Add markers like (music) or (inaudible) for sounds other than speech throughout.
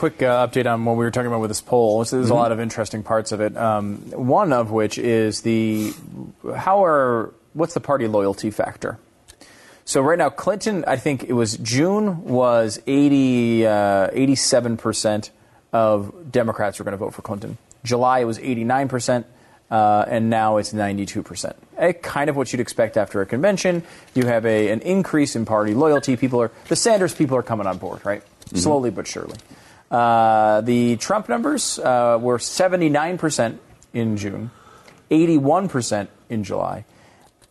quick uh, update on what we were talking about with this poll. There's mm-hmm. a lot of interesting parts of it. Um, one of which is the how are what's the party loyalty factor? So right now, Clinton, I think it was June was 80, uh, 87% of Democrats were going to vote for Clinton. July it was 89%. Uh, and now it's 92%. A, kind of what you'd expect after a convention. You have a, an increase in party loyalty. People are the Sanders people are coming on board, right? Mm-hmm. Slowly but surely. Uh, the Trump numbers uh, were 79% in June, 81% in July,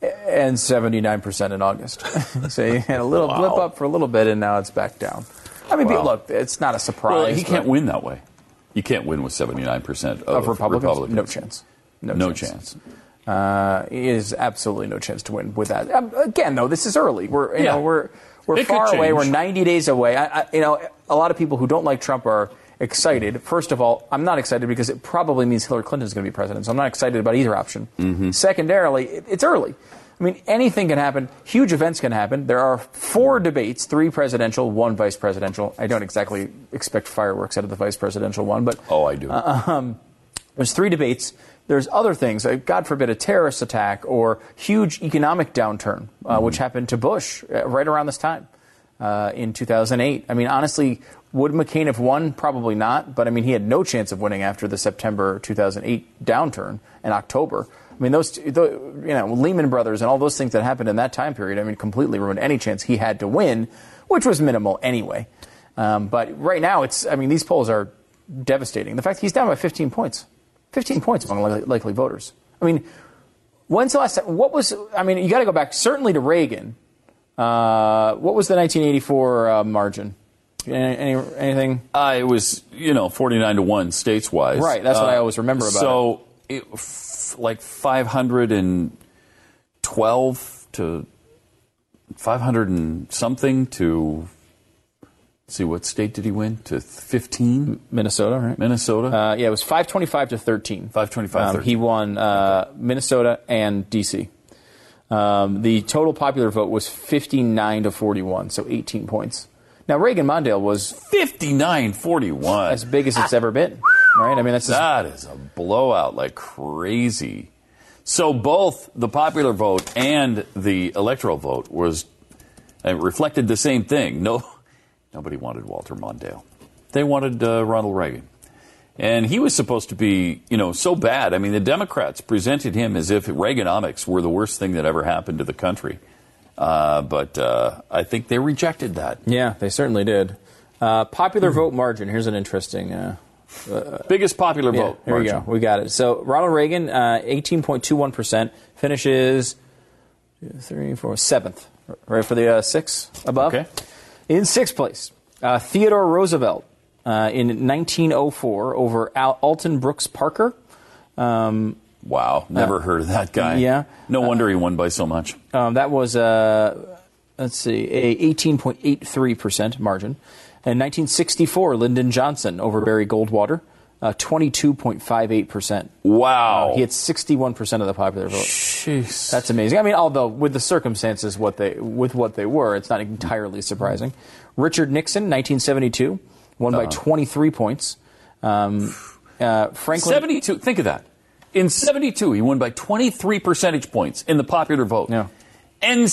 and 79% in August. (laughs) so you had a little wow. blip up for a little bit, and now it's back down. I mean, wow. look, it's not a surprise. Well, he can't win that way. You can't win with 79% of, of Republicans? Republicans. No chance. No, no chance. chance. Uh, is absolutely no chance to win with that. Um, again, though, this is early. We're you yeah. know we're we're it far away. We're 90 days away. I, I, you know, a lot of people who don't like Trump are excited. First of all, I'm not excited because it probably means Hillary Clinton is going to be president. So I'm not excited about either option. Mm-hmm. Secondarily, it, it's early. I mean, anything can happen. Huge events can happen. There are four debates, three presidential, one vice presidential. I don't exactly expect fireworks out of the vice presidential one, but oh, I do. Uh, um, there's three debates. There's other things, God forbid, a terrorist attack or huge economic downturn, uh, mm-hmm. which happened to Bush uh, right around this time uh, in 2008. I mean, honestly, would McCain have won? Probably not. But I mean, he had no chance of winning after the September 2008 downturn in October. I mean, those, you know, Lehman Brothers and all those things that happened in that time period, I mean, completely ruined any chance he had to win, which was minimal anyway. Um, but right now, it's, I mean, these polls are devastating. The fact he's down by 15 points. 15 points among likely voters. I mean, when's the last time? What was, I mean, you got to go back certainly to Reagan. Uh, what was the 1984 uh, margin? Any, anything? Uh, it was, you know, 49 to 1 stateswise. Right, that's what I uh, always remember about so it. So, f- like 512 to 500 and something to see what state did he win? To 15 minnesota right? Minnesota. Uh, yeah it was 525 to 13 525 um, he won uh, minnesota and dc um, the total popular vote was 59 to 41 so 18 points. Now reagan mondale was 59 41 as big as it's ever been right? I mean that's just, that is a blowout like crazy. So both the popular vote and the electoral vote was it reflected the same thing. No Nobody wanted Walter Mondale. They wanted uh, Ronald Reagan. And he was supposed to be, you know, so bad. I mean, the Democrats presented him as if Reaganomics were the worst thing that ever happened to the country. Uh, but uh, I think they rejected that. Yeah, they certainly did. Uh, popular vote margin. Here's an interesting. Uh, uh, Biggest popular yeah, vote. Here margin. we go. We got it. So Ronald Reagan, 18.21%, finishes three, four, seventh. Right for the six above. Okay. In sixth place, uh, Theodore Roosevelt uh, in 1904 over Al- Alton Brooks Parker. Um, wow, never uh, heard of that guy. Yeah, no wonder he won by so much. Um, that was uh, let's see, a 18.83 percent margin. In 1964, Lyndon Johnson over Barry Goldwater. Uh, 22.58%. Wow. Uh, he had 61% of the popular vote. Jeez. That's amazing. I mean, although with the circumstances what they with what they were, it's not entirely surprising. Richard Nixon, 1972, won uh-huh. by 23 points. Um, uh, Franklin 72. Think of that. In 72, he won by 23 percentage points in the popular vote. Yeah. And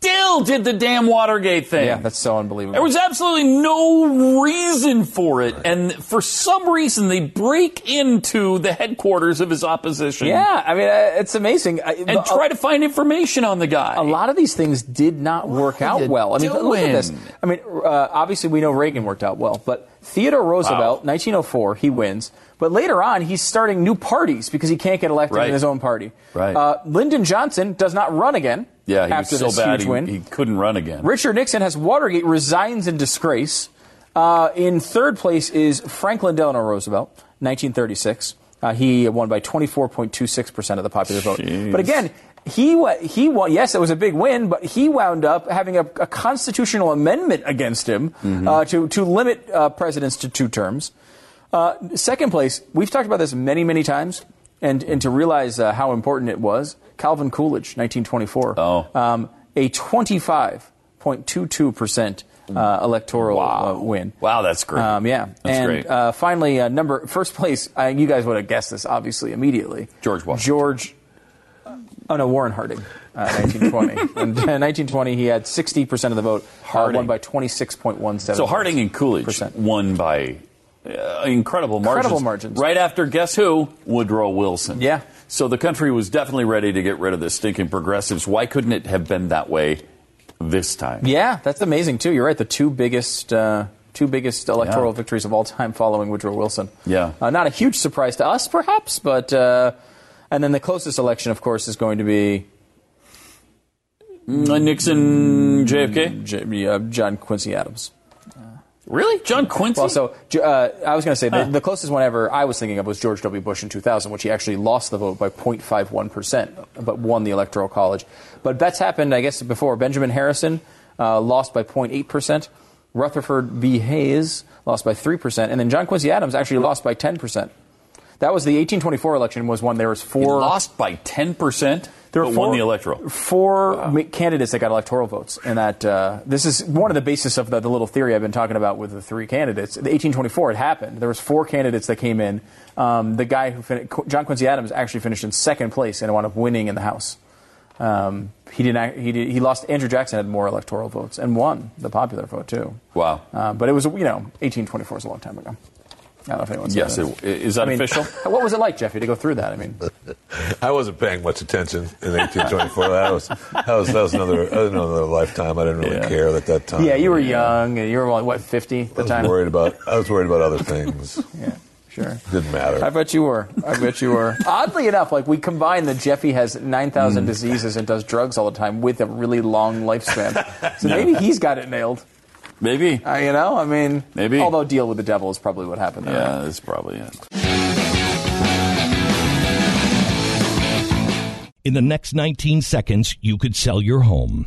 still did the damn Watergate thing. Yeah, that's so unbelievable. There was absolutely no reason for it. Right. And for some reason, they break into the headquarters of his opposition. Yeah, I mean, uh, it's amazing. And uh, try to find information on the guy. A lot of these things did not work out well. I mean, doing? look at this. I mean, uh, obviously, we know Reagan worked out well, but Theodore Roosevelt, wow. 1904, he wins. But later on, he's starting new parties because he can't get elected right. in his own party. Right. Uh, Lyndon Johnson does not run again. Yeah, he after was so this bad huge he, win. he couldn't run again. Richard Nixon has Watergate resigns in disgrace. Uh, in third place is Franklin Delano Roosevelt, 1936. Uh, he won by 24.26% of the popular vote. Jeez. But again, he he won. Yes, it was a big win, but he wound up having a, a constitutional amendment against him uh, to to limit uh, presidents to two terms. Uh, second place, we've talked about this many many times, and and to realize uh, how important it was. Calvin Coolidge, 1924. Oh. Um, a 25.22 percent uh, electoral uh, win. Wow, that's great. Um, yeah, That's and great. Uh, finally, uh, number first place. Uh, you guys would have guessed this, obviously, immediately. George Washington. George. Oh no, Warren Harding, uh, 1920. (laughs) and uh, 1920, he had 60 percent of the vote. Uh, Harding. won by 26.17. so Harding and Coolidge percent. won by uh, incredible margins. Incredible margins. Right after, guess who? Woodrow Wilson. Yeah. So the country was definitely ready to get rid of the stinking progressives. Why couldn't it have been that way this time? Yeah, that's amazing too. You're right. The two biggest. Uh, Two biggest electoral Yeah. victories of all time following Woodrow Wilson. Yeah. Uh, not a huge surprise to us, perhaps, but. Uh, and then the closest election, of course, is going to be Uh, Nixon, JFK. J- uh, John Quincy Adams. Really, John Quincy? Well, so uh, I was going to say the, the closest one ever I was thinking of was George W. Bush in 2000, which he actually lost the vote by 0.51 percent, but won the Electoral College. But that's happened, I guess, before. Benjamin Harrison uh, lost by 0.8 percent. Rutherford B. Hayes lost by 3 percent, and then John Quincy Adams actually lost by 10 percent. That was the 1824 election. Was when there was He four lost by ten percent, there but were four, won the electoral. Four ma- candidates that got electoral votes, and that uh, this is one of the basis of the, the little theory I've been talking about with the three candidates. The 1824, it happened. There was four candidates that came in. Um, the guy who fin- John Quincy Adams actually finished in second place and wound up winning in the House. Um, he didn't. act- He did, he lost. Andrew Jackson had more electoral votes and won the popular vote too. Wow. Uh, but it was you know 1824 is a long time ago. I don't know if anyone's Yes, it, is that I mean, official? (laughs) What was it like, Jeffy, to go through that? I mean, (laughs) I wasn't paying much attention in 1824. that was that was that was another another lifetime. I didn't really Yeah. care at that time. yeah, you were young. and You were what 50 at I the was time. worried about I was worried about other things. (laughs) Yeah, sure. Didn't matter. I bet you were. I bet you were. Oddly enough, like we combine that Jeffy has 9,000 mm. diseases and does drugs all the time with a really long lifespan. So maybe he's got it nailed. Maybe. Uh, you know, I mean, Maybe. Although deal with the devil is probably what happened there. Yeah, that's probably it. In the next 19 seconds, you could sell your home.